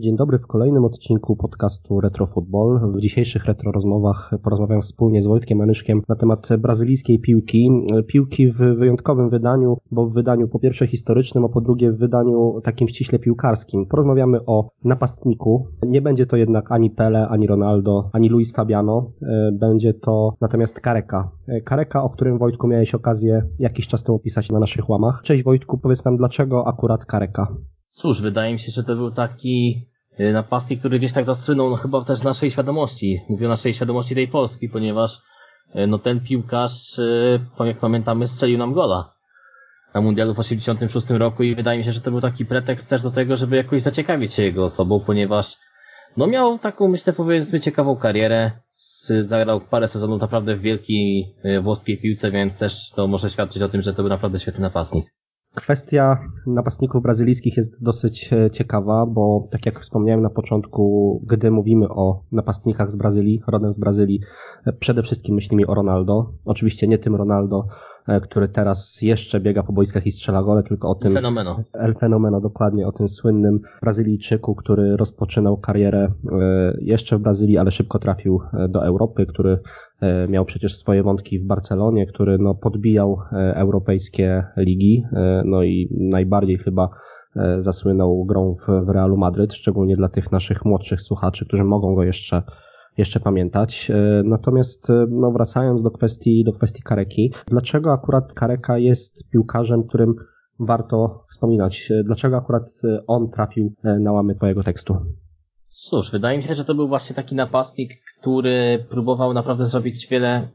Dzień dobry w kolejnym odcinku podcastu Retro Football. W dzisiejszych retro rozmowach porozmawiam wspólnie z Wojtkiem Anyszkiem na temat brazylijskiej piłki. Piłki w wyjątkowym wydaniu, bo w wydaniu po pierwsze historycznym, a po drugie w wydaniu takim ściśle piłkarskim. Porozmawiamy o napastniku. Nie będzie to jednak ani Pele, ani Ronaldo, ani Luis Fabiano. Będzie to natomiast Kareka. Kareka, o którym Wojtku miałeś okazję jakiś czas temu opisać na naszych łamach. Cześć Wojtku, powiedz nam dlaczego akurat Kareka? Cóż, wydaje mi się, że to był taki napastnik, który gdzieś tak zasłynął, no chyba też naszej świadomości. Mówię o naszej świadomości tej Polski, ponieważ y, no ten piłkarz, y, jak pamiętamy, strzelił nam gola na Mundialu w 86 roku i wydaje mi się, że to był taki pretekst też do tego, żeby jakoś zaciekawić się jego osobą, ponieważ no miał taką, myślę, powiedzmy, ciekawą karierę. Zagrał parę sezonów naprawdę w wielkiej włoskiej piłce, więc też to może świadczyć o tym, że to był naprawdę świetny napastnik. Kwestia napastników brazylijskich jest dosyć e, ciekawa, bo tak jak wspomniałem na początku, gdy mówimy o napastnikach z Brazylii, rodem z Brazylii, e, przede wszystkim myślimy o Ronaldo. Oczywiście nie tym Ronaldo, e, który teraz jeszcze biega po boiskach i strzela gole, tylko o tym... Fenomeno. El Fenomeno, dokładnie, o tym słynnym Brazylijczyku, który rozpoczynał karierę jeszcze w Brazylii, ale szybko trafił do Europy, który miał przecież swoje wątki w Barcelonie, który no, podbijał e, europejskie ligi, e, no i najbardziej chyba zasłynął grą w, w Realu Madryt, szczególnie dla tych naszych młodszych słuchaczy, którzy mogą go jeszcze jeszcze pamiętać. Natomiast no, wracając do kwestii, do kwestii Kareki, dlaczego akurat Kareka jest piłkarzem, którym warto wspominać? Dlaczego akurat on trafił na łamy twojego tekstu? Cóż, wydaje mi się, że to był właśnie taki napastnik, który próbował naprawdę zrobić wiele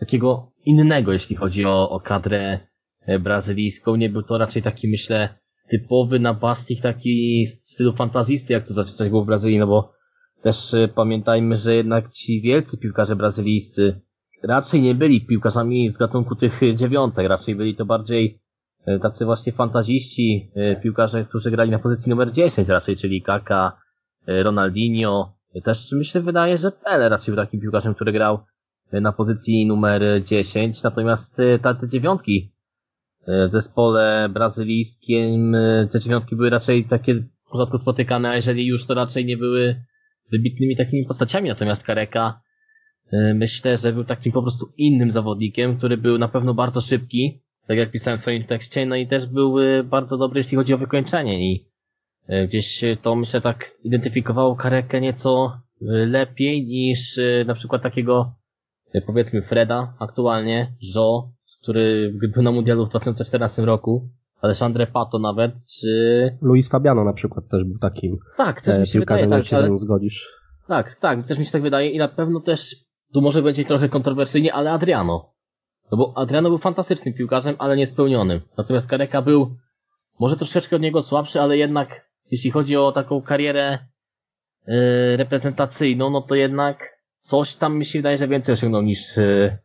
takiego innego, jeśli chodzi o, o kadrę e, brazylijską. Nie był to raczej taki, myślę, typowy napastnik, taki w stylu fantazisty, jak to zazwyczaj było w Brazylii, no bo też e, pamiętajmy, że jednak ci wielcy piłkarze brazylijscy raczej nie byli piłkarzami z gatunku tych dziewiątek, raczej byli to bardziej e, tacy właśnie fantaziści, piłkarze, którzy grali na pozycji numer 10 raczej, czyli Kaka, Ronaldinho, też myślę, wydaje, że Pele raczej był takim piłkarzem, który grał na pozycji numer 10, natomiast e, te, dziewiątki e, w zespole brazylijskim, e, te dziewiątki były raczej takie rzadko spotykane, a jeżeli już to raczej nie były wybitnymi takimi postaciami, natomiast Kareka myślę, że był takim po prostu innym zawodnikiem, który był na pewno bardzo szybki, tak jak pisałem w swoim tekście, no i też był bardzo dobry, jeśli chodzi o wykończenie. I E, gdzieś to myślę tak identyfikowało Karekę nieco e, lepiej niż e, na przykład takiego powiedzmy Freda aktualnie, Jo, który był na mundialu w 2014 roku, Alessandre Pato nawet, czy... Luis Fabiano na przykład też był takim tak, też mi się wydaje, tak, się ale... zgodzisz. Tak, tak, też mi się tak wydaje i na pewno też, tu może będzie trochę kontrowersyjnie, ale Adriano. No bo Adriano był fantastycznym piłkarzem, ale niespełnionym. Natomiast Kareka był może troszeczkę od niego słabszy, ale jednak jeśli chodzi o taką karierę yy, reprezentacyjną, no to jednak coś tam mi się wydaje, że więcej osiągnął niż, yy,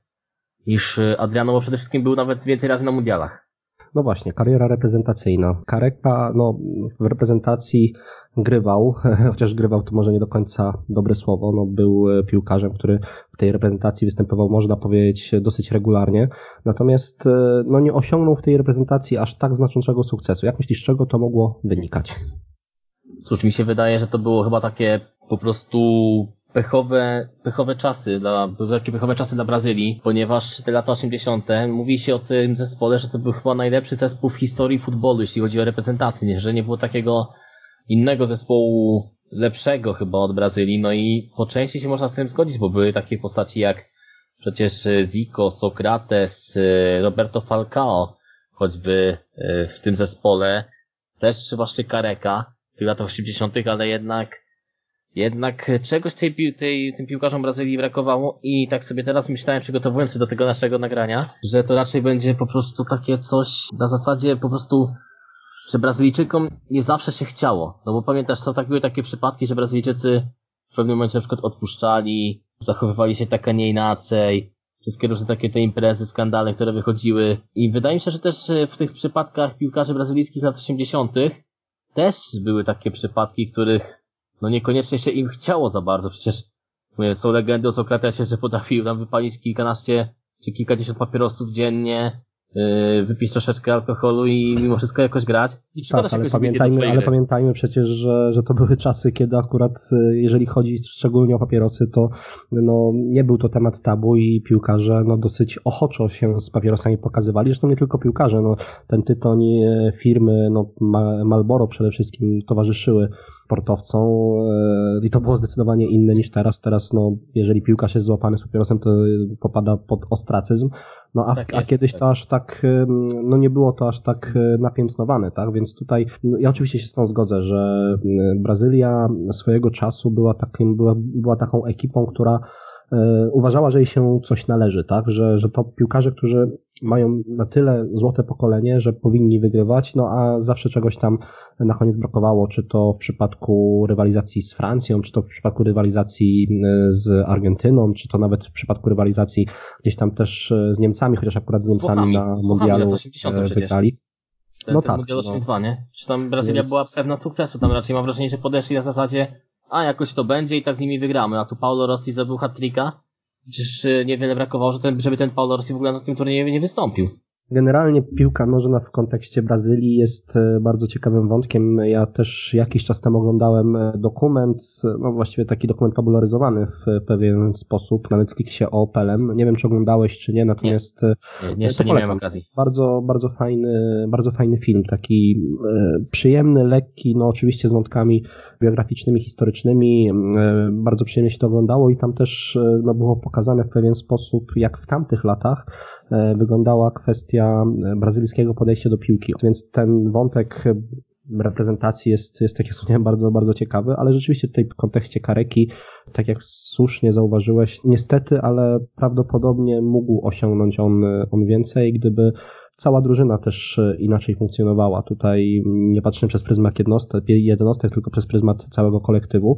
niż Adriano, bo przede wszystkim był nawet więcej razy na mundialach. No właśnie, kariera reprezentacyjna. Kareka no, w reprezentacji grywał, chociaż grywał to może nie do końca dobre słowo, no, był e, piłkarzem, który w tej reprezentacji występował, można powiedzieć, dosyć regularnie, natomiast no, nie osiągnął w tej reprezentacji aż tak znaczącego sukcesu. Jak myślisz, z czego to mogło wynikać? Cóż, mi się wydaje, że to było chyba takie po prostu pechowe, pechowe czasy dla, takie pechowe czasy dla Brazylii, ponieważ te lata 80. mówi się o tym zespole, że to był chyba najlepszy zespół w historii futbolu, jeśli chodzi o reprezentację, że nie było takiego innego zespołu lepszego chyba od Brazylii, no i po części się można z tym zgodzić, bo były takie postaci jak przecież Zico, Sokrates, Roberto Falcao, choćby e, w tym zespole, też właśnie Kareka, tych latach 80., ale jednak jednak czegoś tej, tej, tym piłkarzom Brazylii brakowało i tak sobie teraz myślałem, przygotowując się do tego naszego nagrania, że to raczej będzie po prostu takie coś na zasadzie po prostu, że Brazylijczykom nie zawsze się chciało. No bo pamiętasz, są tak, były takie przypadki, że Brazylijczycy w pewnym momencie na przykład odpuszczali, zachowywali się tak, a nie inaczej, wszystkie różne takie te imprezy, skandale, które wychodziły. I wydaje mi się, że też w tych przypadkach piłkarzy brazylijskich lat 80 też były takie przypadki, których no niekoniecznie się im chciało za bardzo. Przecież mówię, są legendy o Sokratesie, że potrafił tam wypalić kilkanaście czy kilkadziesiąt papierosów dziennie. Yy, wypić troszeczkę alkoholu i mimo wszystko jakoś grać i tak, ale pamiętajmy, ale pamiętajmy przecież, że, że to były czasy, kiedy akurat y, jeżeli chodzi szczególnie o papierosy, to no, nie był to temat tabu i piłkarze no, dosyć ochoczo się z papierosami pokazywali. Zresztą nie tylko piłkarze, no, ten tytoń y, firmy no, Malboro przede wszystkim towarzyszyły sportowcom e, i to było zdecydowanie inne niż teraz. Teraz, no, jeżeli piłkarz jest złapany z papierosem, to popada pod ostracyzm. No a, tak jest, a kiedyś tak. to aż tak, no nie było to aż tak e, napiętnowane, tak? Więc tutaj no, ja oczywiście się z tą zgodzę, że Brazylia swojego czasu była takim, była, była taką ekipą, która e, uważała, że jej się coś należy, tak? Że, że to piłkarze, którzy mają na tyle złote pokolenie, że powinni wygrywać, no a zawsze czegoś tam na koniec brakowało, czy to w przypadku rywalizacji z Francją, czy to w przypadku rywalizacji e, z Argentyną, czy to nawet w przypadku rywalizacji gdzieś tam też e, z Niemcami, chociaż akurat z Niemcami na mundialu e, wygrali. Ten, no ten tak. Mundial 82, no. nie? Czy tam Brazylia Więc... była pewna sukcesu, tam raczej mam wrażenie, że podeszli na zasadzie a jakoś to będzie i tak z nimi wygramy, a tu Paulo Rossi zdobył hat-tricka, Przecież niewiele brakowało, żeby ten Paulo Rossi w ogóle na tym turnieju nie wystąpił. Generalnie piłka nożna w kontekście Brazylii jest e, bardzo ciekawym wątkiem. Ja też jakiś czas temu oglądałem e, dokument, no właściwie taki dokument fabularyzowany w pewien sposób na Netflixie o Pelem. Nie wiem, czy oglądałeś, czy nie, natomiast nie, nie, nie jeszcze nie miałem okazji. Bardzo, bardzo fajny, bardzo fajny film, taki e, przyjemny, lekki, no oczywiście z wątkami biograficznymi, historycznymi. E, bardzo przyjemnie się to oglądało i tam też e, no, było pokazane w pewien sposób, jak w tamtych latach e, wyglądała kwestia brazylijskiego podejścia do piłki. Więc ten wątek reprezentacji jest, jest tak jak wspomniałem, bardzo, bardzo ciekawy, ale rzeczywiście tutaj w kontekście Kareki, tak jak słusznie zauważyłeś, niestety, ale prawdopodobnie mógł osiągnąć on, on więcej, gdyby cała drużyna też e, inaczej funkcjonowała. Tutaj nie patrzymy przez pryzmat jednostek, jednostek, tylko przez pryzmat całego kolektywu.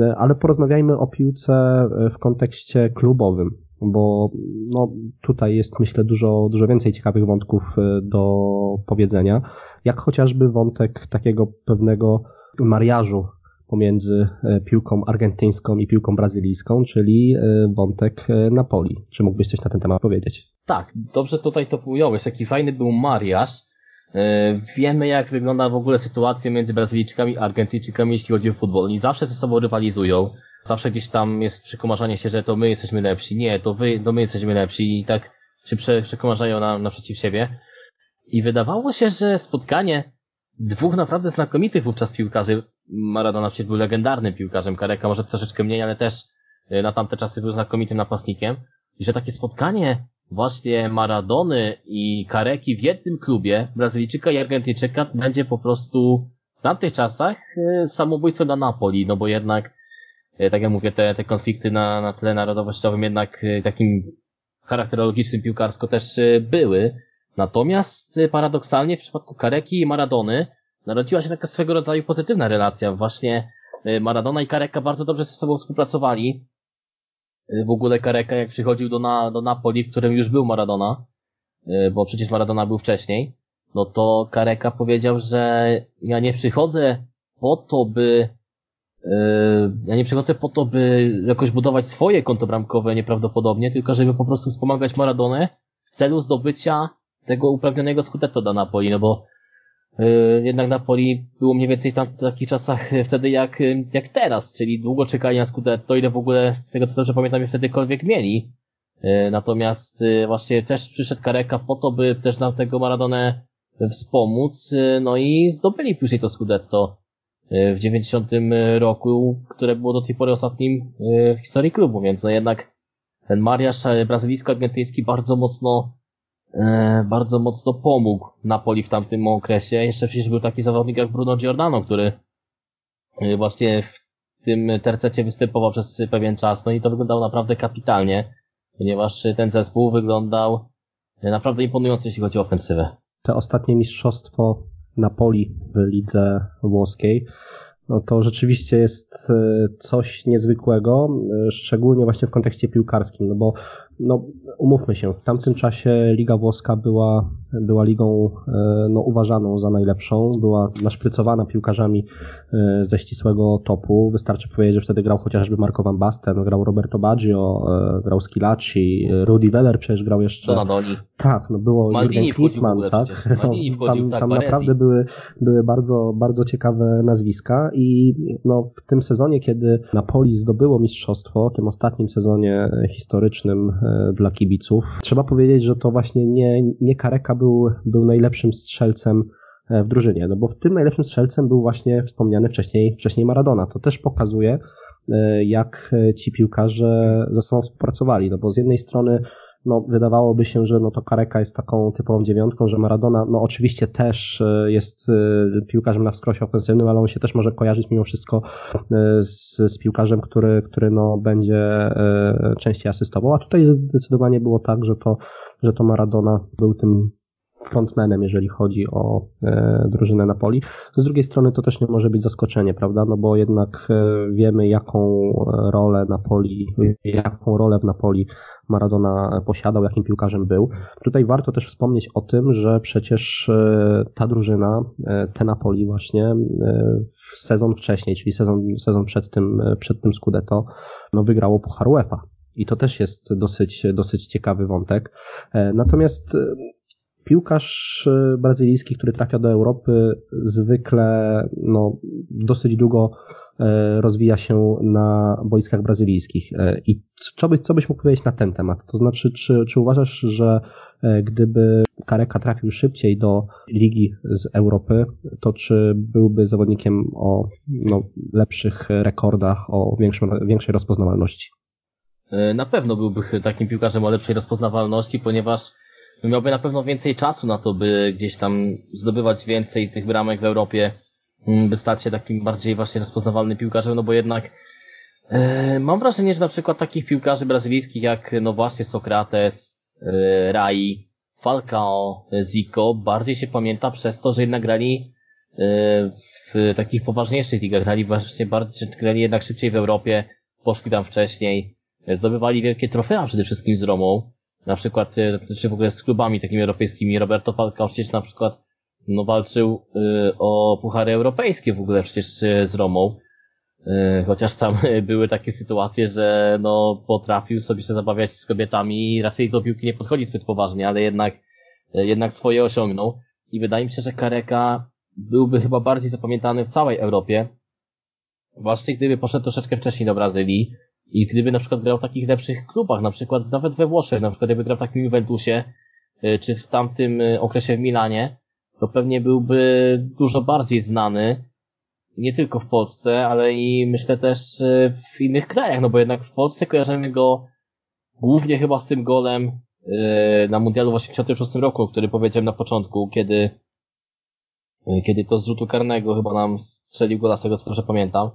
E, ale porozmawiajmy o piłce e, w kontekście klubowym, bo no, tutaj jest myślę dużo, dużo więcej ciekawych wątków do powiedzenia, jak chociażby wątek takiego pewnego mariażu pomiędzy piłką argentyńską i piłką brazylijską, czyli wątek Napoli. Czy mógłbyś coś na ten temat powiedzieć? Tak, dobrze tutaj to ująłeś. Jaki fajny był mariaż. E, wiemy, jak wygląda w ogóle sytuacja między Brazylijczykami a Argentyńczykami, jeśli chodzi o futbol. Oni zawsze ze sobą rywalizują. Zawsze gdzieś tam jest przekomarzanie się, że to my jesteśmy lepsi. Nie, to wy, to my jesteśmy lepsi. I tak się prze, przekomarzają na, naprzeciw siebie. I wydawało się, że spotkanie dwóch naprawdę znakomitych wówczas piłkarzy, Maradona przecież był legendarnym piłkarzem, Kareka może troszeczkę mniej, ale też e, na tamte czasy był znakomitym napastnikiem. I że takie spotkanie właśnie Maradony i Kareki w jednym klubie, Brazylijczyka i Argentyńczyka, będzie po prostu w tamtych czasach e, samobójstwo dla Napoli, no bo jednak, tak jak mówię, te, te konflikty na, na tle narodowościowym jednak e, takim charakterologicznym piłkarsko też były. Natomiast paradoksalnie w przypadku Kareki i Maradony narodziła się taka swego rodzaju pozytywna relacja. Właśnie Maradona i Kareka bardzo dobrze ze sobą współpracowali. W ogóle Kareka jak przychodził do, na, do Napoli, w którym już był Maradona, bo przecież Maradona był wcześniej, no to Kareka powiedział, że ja nie przychodzę po to, by ja nie przychodzę po to, by jakoś budować swoje konto bramkowe nieprawdopodobnie, tylko żeby po prostu wspomagać Maradonę w celu zdobycia tego upragnionego skutecto dla Napoli, no bo Y, jednak Napoli było mniej więcej tam w takich czasach wtedy jak, jak teraz, czyli długo czekali na Scudetto, ile w ogóle z tego co dobrze pamiętam je wtedykolwiek mieli. Natomiast właśnie też przyszedł Kareka po to, by też nam tego Maradonę wspomóc, no i zdobyli później to Scudetto w 90 roku, które było do tej pory ostatnim w historii klubu, więc no jednak ten mariaż brazylijsko-argentyński bardzo mocno E, bardzo mocno pomógł Napoli w tamtym okresie. Jeszcze przecież był taki zawodnik jak Bruno Giordano, który e, właśnie w tym tercecie występował przez pewien czas, no i to wyglądało naprawdę kapitalnie, ponieważ ten zespół wyglądał naprawdę imponująco, jeśli chodzi o ofensywę. To ostatnie mistrzostwo Napoli w lidze włoskiej no to rzeczywiście jest e, coś niezwykłego, szczególnie właśnie w kontekście piłkarskim, no bo no umówmy się, w tamtym czasie Liga Włoska była, była ligą e, no, uważaną za najlepszą, była naszprycowana piłkarzami e, ze ścisłego topu. Wystarczy powiedzieć, że wtedy grał chociażby Marco Van Basten, grał Roberto Baggio, e, grał Skilacci, Rudy Weller przecież grał jeszcze. Donadoni. Tak, no było Maldini Klinsmann, tak? Maldini wchodził, tam tak, tam Baresi. naprawdę były, były bardzo, bardzo ciekawe nazwiska i no, w tym sezonie, kiedy Napoli zdobyło mistrzostwo, tym ostatnim sezonie historycznym dla kibiców, trzeba powiedzieć, że to właśnie nie, nie Kareka był, był najlepszym strzelcem e, w drużynie, no bo w tym najlepszym strzelcem był właśnie wspomniany wcześniej, wcześniej Maradona. To też pokazuje, e, jak ci piłkarze ze sobą współpracowali, no bo z jednej strony no, wydawałoby się, że no to Kareka jest taką typową dziewiątką, że Maradona, no oczywiście też e, jest e, piłkarzem na wskrosie ofensywnym, ale on się też może kojarzyć mimo wszystko e, z, z piłkarzem, który, który no będzie częściej asystował, a tutaj zdecydowanie było tak, że to, że to Maradona był tym frontmanem, jeżeli chodzi o e, drużynę Napoli. Z drugiej strony to też nie może być zaskoczenie, prawda? No bo jednak e, wiemy, jaką rolę Napoli, jaką rolę w Napoli Maradona posiadał, jakim piłkarzem był. Tutaj warto też wspomnieć o tym, że przecież e, ta drużyna, e, te Napoli właśnie e, sezon wcześniej, czyli sezon, sezon przed tym, przed tym Scudetto, no wygrało Puchar UEFA. I to też jest dosyć, dosyć ciekawy wątek. Natomiast piłkarz brazylijski, który trafia do Europy, zwykle no, dosyć długo E, rozwija się na boiskach brazylijskich. E, I co, by, co byś mógł powiedzieć na ten temat? To znaczy, czy, czy uważasz, że gdyby Kareka trafił szybciej do ligi z Europy, to czy byłby zawodnikiem o no, lepszych rekordach, o większym, większej rozpoznawalności? Na pewno byłby takim piłkarzem o lepszej rozpoznawalności, ponieważ miałby na pewno więcej czasu na to, by gdzieś tam zdobywać więcej tych bramek w Europie, Mm, by stać się takim bardziej właśnie rozpoznawalnym piłkarzem, no bo jednak e, mam wrażenie, że na przykład takich piłkarzy brazylijskich jak no właśnie Sokrates, e, Rai, Falcao, Zico bardziej się pamięta przez to, że jednak grali e, w takich poważniejszych ligach, grali właśnie bardziej, grali jednak szybciej w Europie, poszli tam wcześniej, e, zdobywali wielkie trofea przede wszystkim z Romą, na przykład, e, czy w ogóle z klubami takimi europejskimi. Roberto Falcao przecież na przykład no walczył y, o puchary europejskie w ogóle przecież y, z Romą. Chociaż tam były takie sytuacje, że no potrafił sobie się zabawiać z kobietami i raczej do piłki nie podchodzi zbyt poważnie, ale jednak, jednak swoje osiągnął. I wydaje mi się, że Kareka byłby chyba bardziej zapamiętany w całej Europie. Właśnie gdyby poszedł troszeczkę wcześniej do Brazylii i gdyby na przykład grał w takich lepszych klubach, na przykład nawet we Włoszech, na przykład gdyby grał w takim Juventusie, czy w tamtym okresie w Milanie, to pewnie byłby dużo bardziej znany, nie tylko w Polsce, ale i myślę też e, w innych krajach, no bo jednak w Polsce kojarzymy go głównie chyba z tym golem e, na Mundialu w 86 roku, który powiedziałem na początku, kiedy e, kiedy to z rzutu karnego chyba nam strzelił gola, z tego co dobrze pamiętam.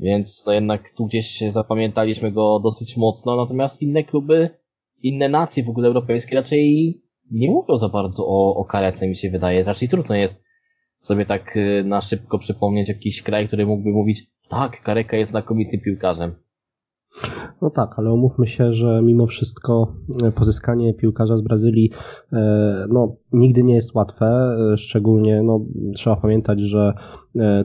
Więc to jednak tu gdzieś zapamiętaliśmy go dosyć mocno, natomiast inne kluby, inne nacje w ogóle europejskie raczej nie mówią za bardzo o, o karece, mi się wydaje. Raczej trudno jest sobie tak y, na szybko przypomnieć jakiś kraj, który mógłby mówić, tak, Kareka jest znakomitym piłkarzem. No tak, ale umówmy się, że mimo wszystko e, pozyskanie piłkarza z Brazylii e, no, nigdy nie jest łatwe, e, szczególnie no, trzeba pamiętać, że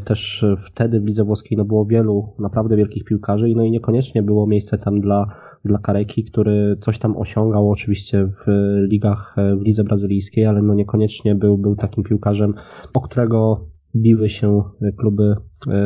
też wtedy w lidze włoskiej no, było wielu naprawdę wielkich piłkarzy no i niekoniecznie było miejsce tam dla dla Kareki, który coś tam osiągał oczywiście w ligach, w lidze brazylijskiej, ale no niekoniecznie był, był takim piłkarzem, o którego biły się kluby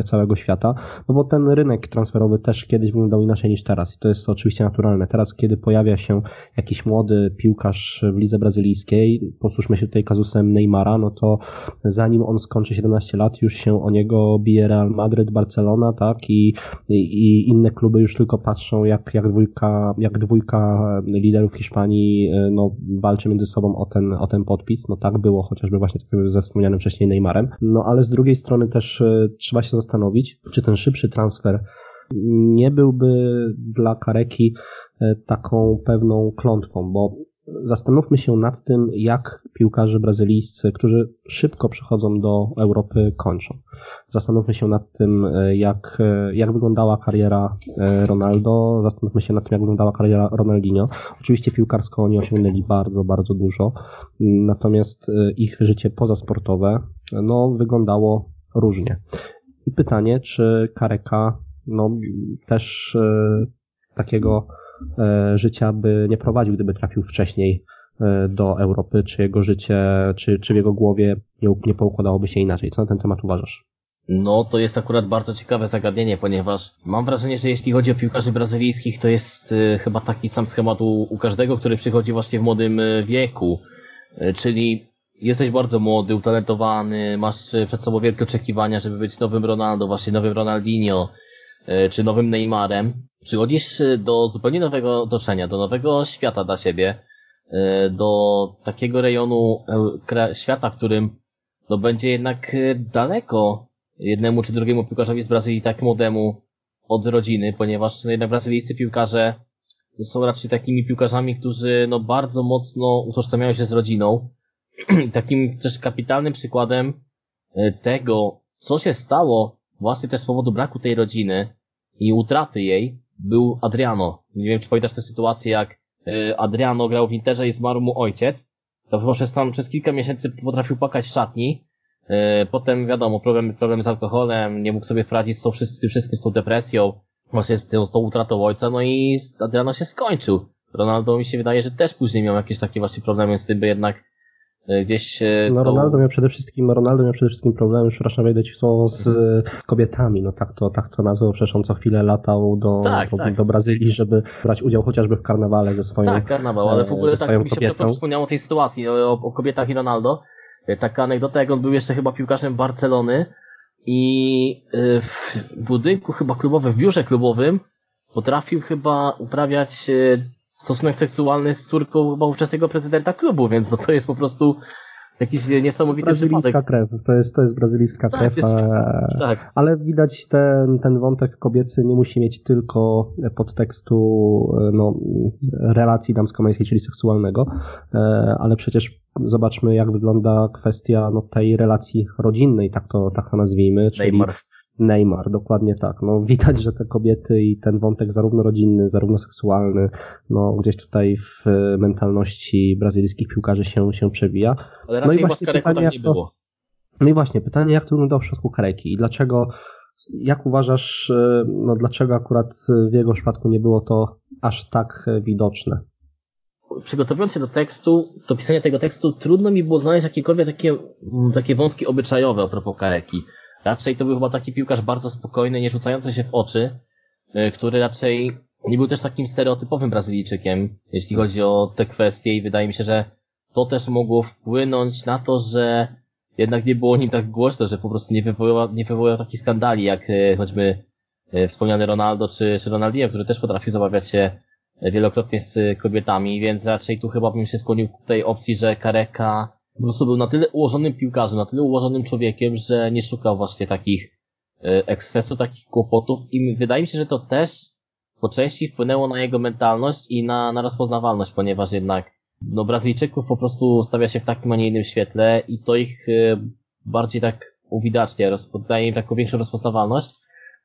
całego świata, no bo ten rynek transferowy też kiedyś wyglądał inaczej niż teraz i to jest oczywiście naturalne. Teraz, kiedy pojawia się jakiś młody piłkarz w lidze brazylijskiej, posłuszmy się tutaj kazusem Neymara, no to zanim on skończy 17 lat, już się o niego bije Real Madryt, Barcelona, tak, i, i inne kluby już tylko patrzą, jak, jak dwójka, jak dwójka liderów Hiszpanii, e, no, walczy między sobą o ten, o ten podpis, no tak było chociażby właśnie tak ze wspomnianym wcześniej Neymarem, no ale z drugiej strony też e, trzeba się się zastanowić, czy ten szybszy transfer nie byłby dla Kareki e, taką pewną klątwą, bo zastanówmy się nad tym, jak piłkarze brazylijscy, którzy szybko przychodzą do Europy, kończą. Zastanówmy się nad tym, jak, jak wyglądała kariera Ronaldo, zastanówmy się nad tym, jak wyglądała kariera Ronaldinho. Oczywiście piłkarsko oni osiągnęli bardzo, bardzo dużo, natomiast ich życie pozasportowe no, wyglądało różnie. I pytanie, czy Kareka no, też e, takiego e, życia by nie prowadził, gdyby trafił wcześniej e, do Europy, czy jego życie, czy, czy w jego głowie nie, nie poukładałoby się inaczej. Co na ten temat uważasz? No, to jest akurat bardzo ciekawe zagadnienie, ponieważ mam wrażenie, że jeśli chodzi o piłkarzy brazylijskich, to jest y, chyba taki sam schemat u, u, każdego, który przychodzi właśnie w młodym wieku. Y, czyli jesteś bardzo młody, utalentowany, masz przed sobą wielkie oczekiwania, żeby być nowym Ronaldo, właśnie nowym Ronaldinho, e, czy nowym Neymarem. Przychodzisz do zupełnie nowego otoczenia, do nowego świata dla siebie, e, do takiego rejonu e, świata, w którym no, będzie jednak daleko jednemu czy drugiemu piłkarzowi z Brazylii tak młodemu od rodziny, ponieważ no, jednak brazylijscy piłkarze są raczej takimi piłkarzami, którzy no, bardzo mocno utożsamiają się z rodziną, takim też kapitalnym przykładem e, tego, co się stało właśnie też z powodu braku tej rodziny i utraty jej, był Adriano. Nie wiem, czy pamiętasz tę sytuację, jak e, Adriano grał w Interze i zmarł mu ojciec. To przez, tam, przez kilka miesięcy potrafił płakać w szatni. E, potem wiadomo, problem, problem z alkoholem, nie mógł sobie poradzić z, tą, z tym wszystkim, z tą depresją, właśnie z tą, z tą utratą ojca, no i Adriano się skończył. Ronaldo mi się wydaje, że też później miał jakieś takie właśnie problemy z tym, by jednak gdzieś... E, no Ronaldo miał przede wszystkim, Ronaldo miał przede wszystkim problemy, przepraszam, wejdę ci w słowo, z, kobietami, no tak to, tak to nazwał, przecież on co chwilę latał do, tak, do, tak. do, Brazylii, żeby brać udział chociażby w karnawale ze swoją Tak, karnawał, ale w ogóle tak mi się to przypomniało o tej sytuacji, o, o kobietach i Ronaldo. E, taka anegdota, jak on był jeszcze chyba piłkarzem Barcelony i w budynku chyba klubowym, w biurze klubowym potrafił chyba uprawiać stosunek seksualny z córką chyba ówczesnego prezydenta klubu, więc no to jest po prostu jakiś niesamowity brazylijska przypadek. krew, to jest, to jest brazylijska tak, krew, jest, a, tak. ale widać ten, ten wątek kobiecy nie musi mieć tylko podtekstu no, relacji damsko-męskiej, czyli seksualnego, e, ale przecież zobaczmy jak wygląda kwestia no, tej relacji rodzinnej, tak to, tak to nazwijmy, czyli Neymar. Neymar, dokładnie tak. No, widać, że te kobiety i ten wątek zarówno rodzinny, zarówno seksualny, no, gdzieś tutaj w mentalności brazylijskich piłkarzy się, się przewija. Ale raczej no i właśnie pytanie, tak nie było. No i właśnie, pytanie, jak to wyglądało w przypadku Kareki i dlaczego, jak uważasz, e, no dlaczego akurat w jego przypadku nie było to aż tak widoczne? Przygotowując się do tekstu, do pisania tego tekstu, trudno mi było znaleźć jakiekolwiek takie, takie wątki obyczajowe a propos Kareki. Raczej to był chyba taki piłkarz bardzo spokojny, nie rzucający się w oczy, y, który raczej nie był też takim stereotypowym Brazylijczykiem, jeśli chodzi o te kwestie i wydaje mi się, że to też mogło wpłynąć na to, że jednak nie było nim tak głośno, że po prostu nie wywołał, nie wywołał takich skandali, jak y, choćby y, wspomniany Ronaldo czy, czy Ronaldinho, który też potrafi zabawiać się wielokrotnie z kobietami, więc raczej tu chyba bym się skłonił ku tej opcji, że Kareka po prostu był na tyle ułożonym piłkarzem, na tyle ułożonym człowiekiem, że nie szukał właśnie takich e, ekscesów, takich kłopotów i wydaje mi się, że to też po części wpłynęło na jego mentalność i na, na rozpoznawalność, ponieważ jednak no Brazylijczyków po prostu stawia się w takim, a nie innym świetle i to ich e, bardziej tak uwidacznia, daje im taką większą rozpoznawalność.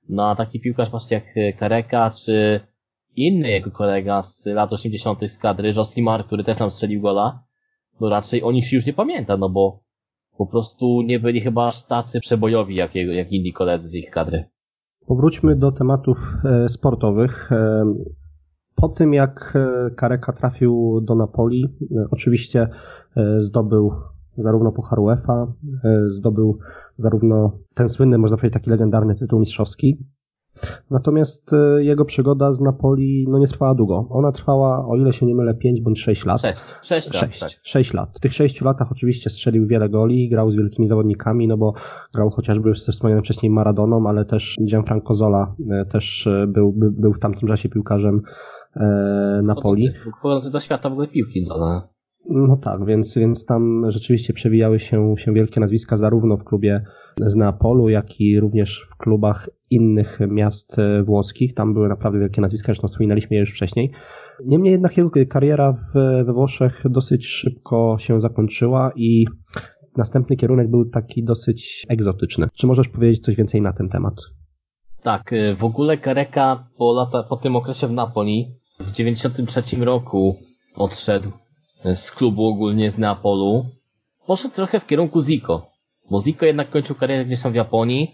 No a taki piłkarz właśnie jak Kareka, czy inny jego kolega z lat 80. z kadry, Josimar, który też nam strzelił gola, no raczej o nich się już nie pamięta, no bo po prostu nie byli chyba aż tacy przebojowi jak, jak inni koledzy z ich kadry. Powróćmy do tematów e, sportowych. E, po tym jak e, Kareka trafił do Napoli, oczywiście zdobył zarówno Puchar UEFA, zdobył zarówno ten słynny, można powiedzieć, taki legendarny tytuł mistrzowski, Natomiast e, jego przygoda z Napoli no nie trwała długo. Ona trwała, o ile się nie mylę, 5 bądź 6 lat. 6, 6 lat. 6, tak. 6 lat. W tych 6 latach oczywiście strzelił wiele goli, grał z wielkimi zawodnikami, no bo grał chociażby ze wspomnianym wcześniej Maradoną, ale też Gianfranco Zola e, też e, był, był w tamtym czasie piłkarzem Napoli. Wchodzący do ogóle piłki Zola. No tak, więc, więc tam rzeczywiście przewijały się, się wielkie nazwiska zarówno w klubie z Neapolu, jak i również w klubach innych miast e, włoskich. Tam były naprawdę wielkie nazwiska, zresztą wspominaliśmy je już wcześniej. Niemniej jednak jego kariera we Włoszech dosyć szybko się zakończyła i następny kierunek był taki dosyć egzotyczny. Czy możesz powiedzieć coś więcej na ten temat? Tak, y, w ogóle Kareka po, lata, po tym okresie w Napoli w 93 roku odszedł z klubu ogólnie z Neapolu. Poszedł trochę w kierunku Zico, bo Zico jednak kończył karierę gdzieś tam w Japonii,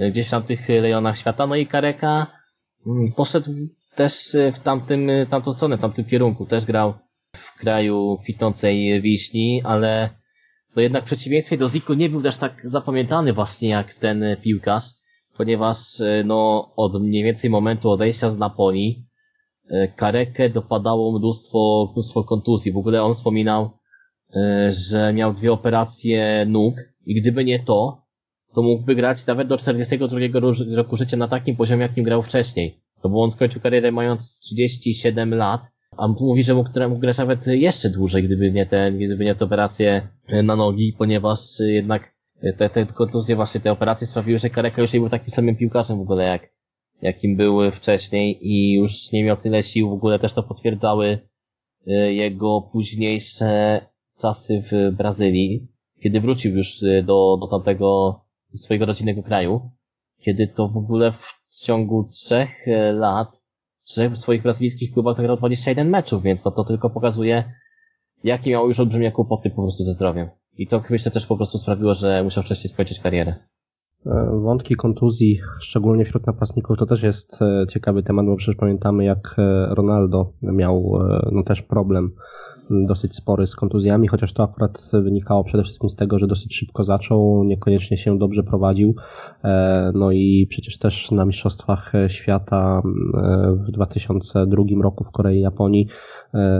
y, gdzieś tam w tych rejonach świata, no i Kareka mm, poszedł też w tamtym, tamtą stronę, w tamtym kierunku. Też grał w kraju kwitnącej wiśni, ale to jednak w przeciwieństwie do Zico nie był też tak zapamiętany właśnie jak ten piłkarz, ponieważ e, no, od mniej więcej momentu odejścia z Napoli e, Karekę dopadało mnóstwo, mnóstwo kontuzji. W ogóle on wspominał, e, że miał dwie operacje nóg i gdyby nie to, to mógłby grać nawet do 42 roku życia na takim poziomie, jakim grał wcześniej. No bo on skończył karierę mając 37 lat, a mówi, że mógł, mógł grać nawet jeszcze dłużej, gdyby nie te, gdyby nie te operacje na nogi, ponieważ jednak te, te kontuzje, właśnie te operacje sprawiły, że Kareka już nie był takim samym piłkarzem w ogóle jak, jakim był wcześniej i już nie miał tyle sił, w ogóle też to potwierdzały y, jego późniejsze czasy w Brazylii, kiedy wrócił już y, do, do tamtego swojego rodzinnego kraju, kiedy to w ogóle w ciągu trzech y, lat, trzech swoich brazylijskich klubach zagrał 21 meczów, więc to, to tylko pokazuje, jakie miał już olbrzymie kłopoty po prostu ze zdrowiem. I to myślę też po prostu sprawiło, że musiał wcześniej skończyć karierę. E, wątki kontuzji, szczególnie wśród napastników, to też jest e, ciekawy temat, bo przecież pamiętamy, jak e, Ronaldo miał no, też problem dosyć spory z kontuzjami, chociaż to akurat wynikało przede wszystkim z tego, że dosyć szybko zaczął, niekoniecznie się dobrze prowadził. No i przecież też na Mistrzostwach Świata w 2002 roku w Korei i Japonii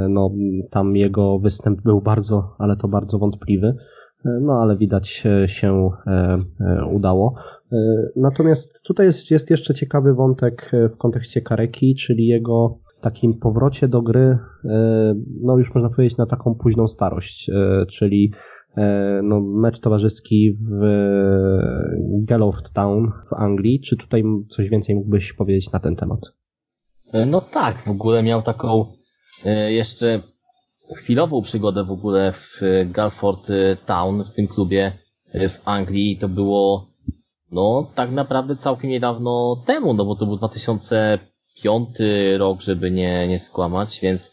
no, tam jego występ był bardzo, ale to bardzo wątpliwy. E, no, ale widać e, się udało. Natomiast tutaj jest, jest jeszcze ciekawy wątek w kontekście Kareki, czyli jego takim powrocie do gry, no już można powiedzieć na taką późną starość, czyli no, mecz towarzyski w Galloft Town w Anglii. Czy tutaj coś więcej mógłbyś powiedzieć na ten temat? No tak, w ogóle miał taką E, jeszcze chwilową przygodę w ogóle w Galford Town, w tym klubie e, w Anglii. To było, no, tak naprawdę całkiem niedawno temu, no bo to był 2005 rok, żeby nie, nie skłamać, więc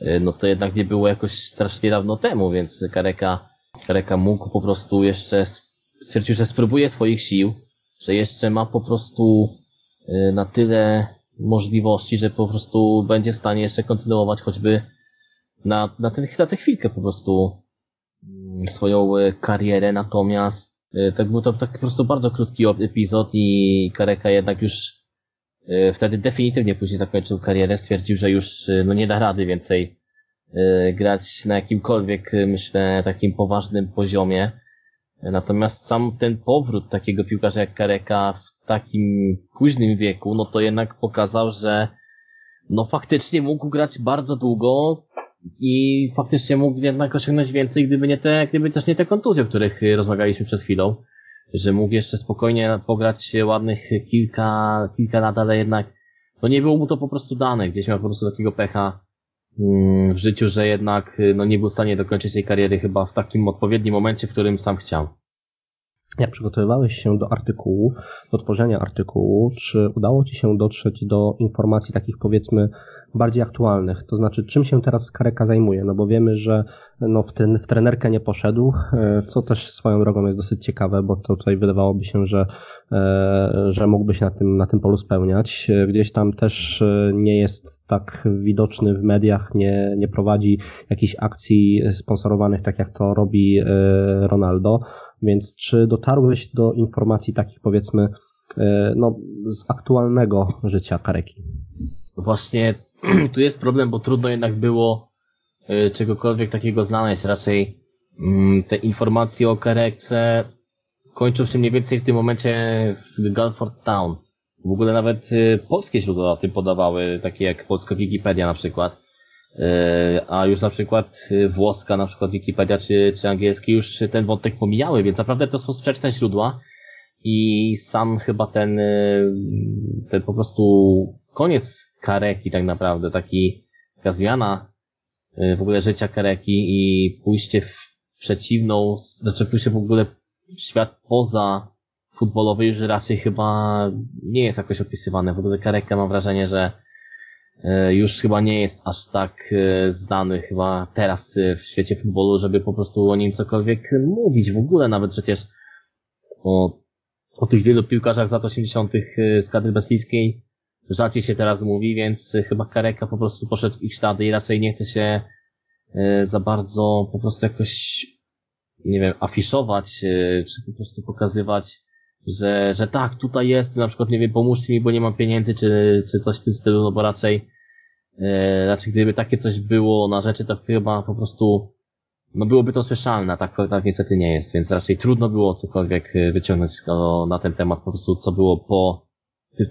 e, no to jednak nie było jakoś strasznie dawno temu, więc Kareka, Kareka mógł po prostu jeszcze stwierdził, że spróbuje swoich sił, że jeszcze ma po prostu na tyle możliwości, że po prostu będzie w stanie jeszcze kontynuować choćby na, na, ten, na tę chwilkę po prostu mm, swoją e, karierę, natomiast tak był to taki po prostu bardzo krótki epizod i Kareka jednak już e, wtedy definitywnie później zakończył karierę, stwierdził, że już no nie da rady więcej grać na jakimkolwiek, myślę, takim poważnym poziomie. Natomiast sam ten powrót takiego piłkarza jak Kareka takim późnym wieku, no to jednak pokazał, że no faktycznie mógł grać bardzo długo i faktycznie mógł jednak osiągnąć więcej, gdyby nie te, gdyby też nie te kontuzje, o których rozmawialiśmy przed chwilą, że mógł jeszcze spokojnie pograć ładnych kilka, kilka lat, ale jednak no nie było mu to po prostu dane, gdzieś miał po prostu takiego pecha mm, w życiu, że jednak no nie był w stanie dokończyć tej kariery chyba w takim odpowiednim momencie, w którym sam chciał. Jak przygotowywałeś się do artykułu, do tworzenia artykułu, czy udało Ci się dotrzeć do informacji takich powiedzmy bardziej aktualnych? To znaczy, czym się teraz Kareka zajmuje? No bo wiemy, że no w, ten, w trenerkę nie poszedł, e, co też swoją drogą jest dosyć ciekawe, bo to tutaj wydawałoby się, że, e, że mógłby się na tym, na tym polu spełniać. E, gdzieś tam też nie jest tak widoczny w mediach, nie, nie prowadzi jakichś akcji sponsorowanych, tak jak to robi Ronaldo. Więc czy dotarłeś do informacji takich powiedzmy e, no, z aktualnego życia Kareki? Właśnie tu jest problem, bo trudno jednak było e, czegokolwiek takiego znaleźć. Raczej mm, te informacje o Karekce kończą się mniej więcej w tym momencie w Galford Town. W ogóle nawet e, polskie źródła o tym podawały, takie jak polska Wikipedia na przykład. E, a już na przykład e, włoska, na przykład Wikipedia czy, czy angielski już ten wątek pomijały, więc naprawdę to są sprzeczne źródła i sam chyba ten, e, ten po prostu koniec Kareki tak naprawdę, taki Gazjana, y, w ogóle życia Kareki i pójście w przeciwną, znaczy pójście w ogóle w świat poza futbolowy już raczej chyba nie jest jakoś opisywane. W ogóle Kareka mam wrażenie, że już chyba nie jest aż tak y, znany chyba teraz w świecie futbolu, żeby po prostu o nim cokolwiek mówić. W ogóle nawet przecież o, o tych wielu piłkarzach z lat 80. z kadry brazylijskiej rzadziej się teraz mówi, więc chyba Kareka po prostu poszedł w ich ślady i raczej nie chce się e, za bardzo po prostu jakoś, nie wiem, afiszować, e, czy po prostu pokazywać, że, że tak, tutaj jest, na przykład, nie wiem, pomóżcie mi, bo nie mam pieniędzy, czy, czy coś w tym stylu, no bo raczej, e, raczej gdyby takie coś było na rzeczy, to chyba po prostu, no byłoby to słyszalne, tak, tak niestety nie jest, więc raczej trudno było cokolwiek wyciągnąć na ten temat, po prostu co było po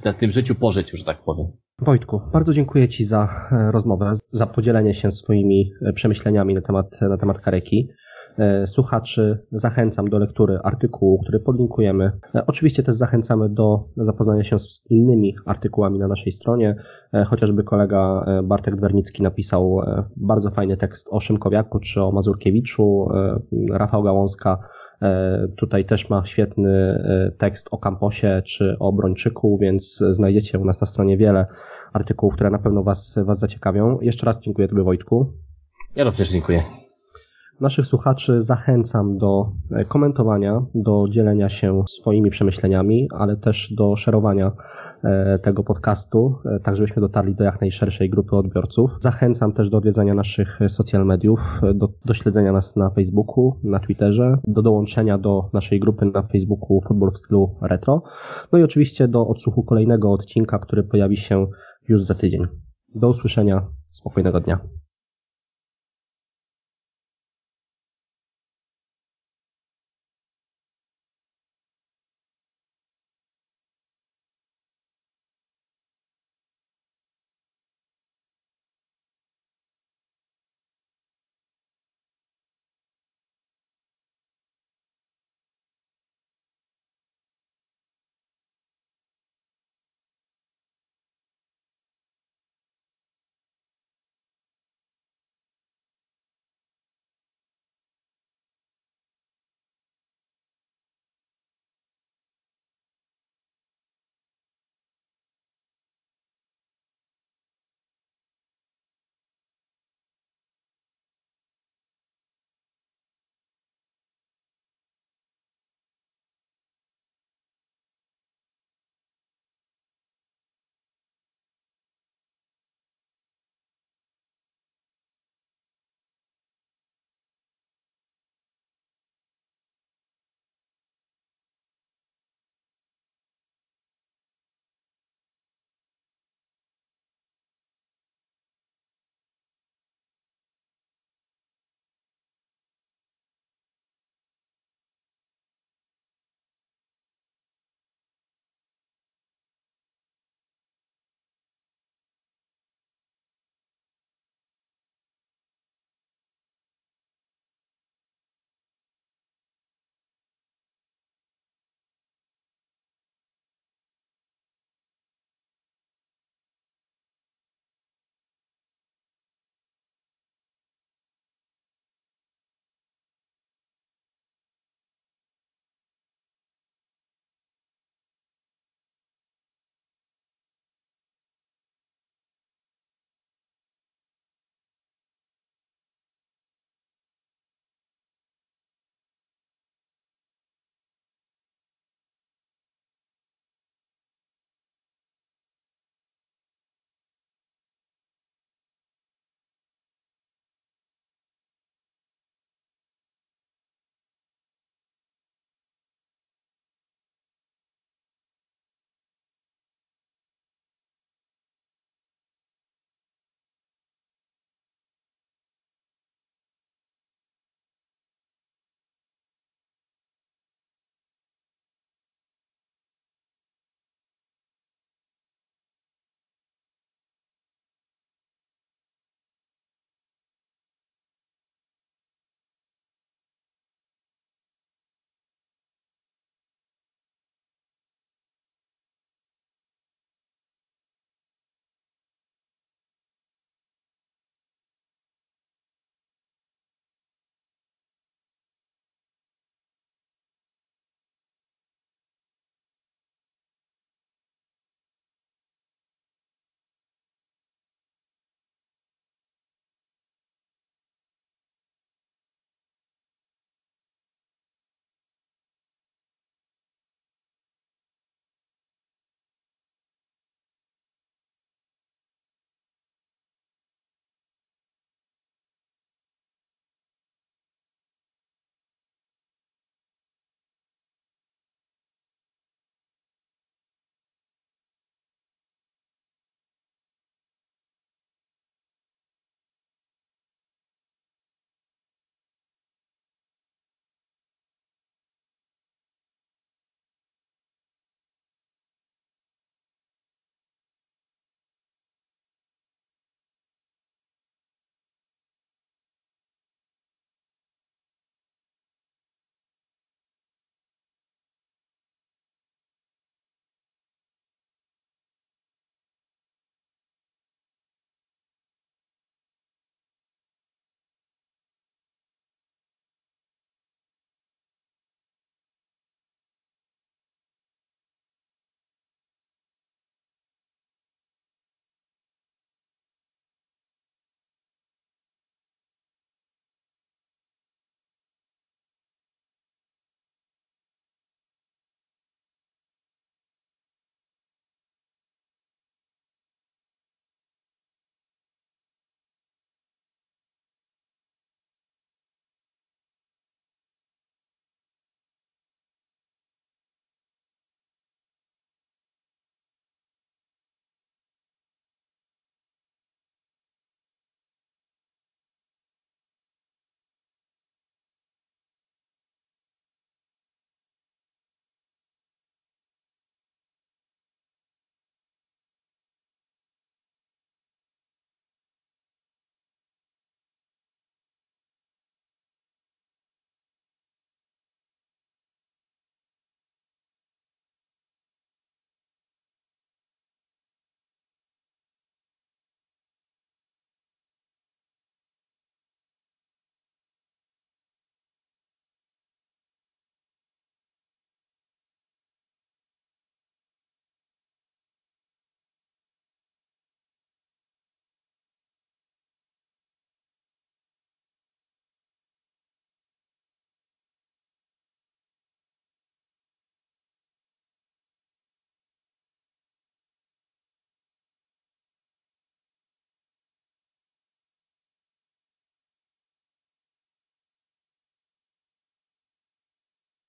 na tym życiu po życiu, że tak powiem. Wojtku, bardzo dziękuję Ci za e, rozmowę, za podzielenie się swoimi e, przemyśleniami na temat, na temat Kareki. E, słuchaczy zachęcam do lektury artykułu, który podlinkujemy. Oczywiście też zachęcamy do zapoznania się z innymi artykułami na naszej stronie. Chociażby kolega Bartek Dwernicki napisał bardzo fajny tekst o Szymkowiaku czy o Mazurkiewiczu. Rafał Gałązka E, tutaj też ma świetny e, tekst o kamposie czy o Brończyku, więc znajdziecie u nas na stronie wiele artykułów, które na pewno Was, was zaciekawią. Jeszcze raz dziękuję Tobie Wojtku. Ja również dziękuję. Naszych słuchaczy zachęcam do e, komentowania, do dzielenia się swoimi przemyśleniami, ale też do szerowania e, tego podcastu, e, tak żebyśmy dotarli do jak najszerszej grupy odbiorców. Zachęcam też do odwiedzania naszych social mediów, do, do śledzenia nas na Facebooku, na Twitterze, do dołączenia do naszej grupy na Facebooku Futbol w stylu retro, no i oczywiście do odsłuchu kolejnego odcinka, który pojawi się już za tydzień. Do usłyszenia, spokojnego dnia.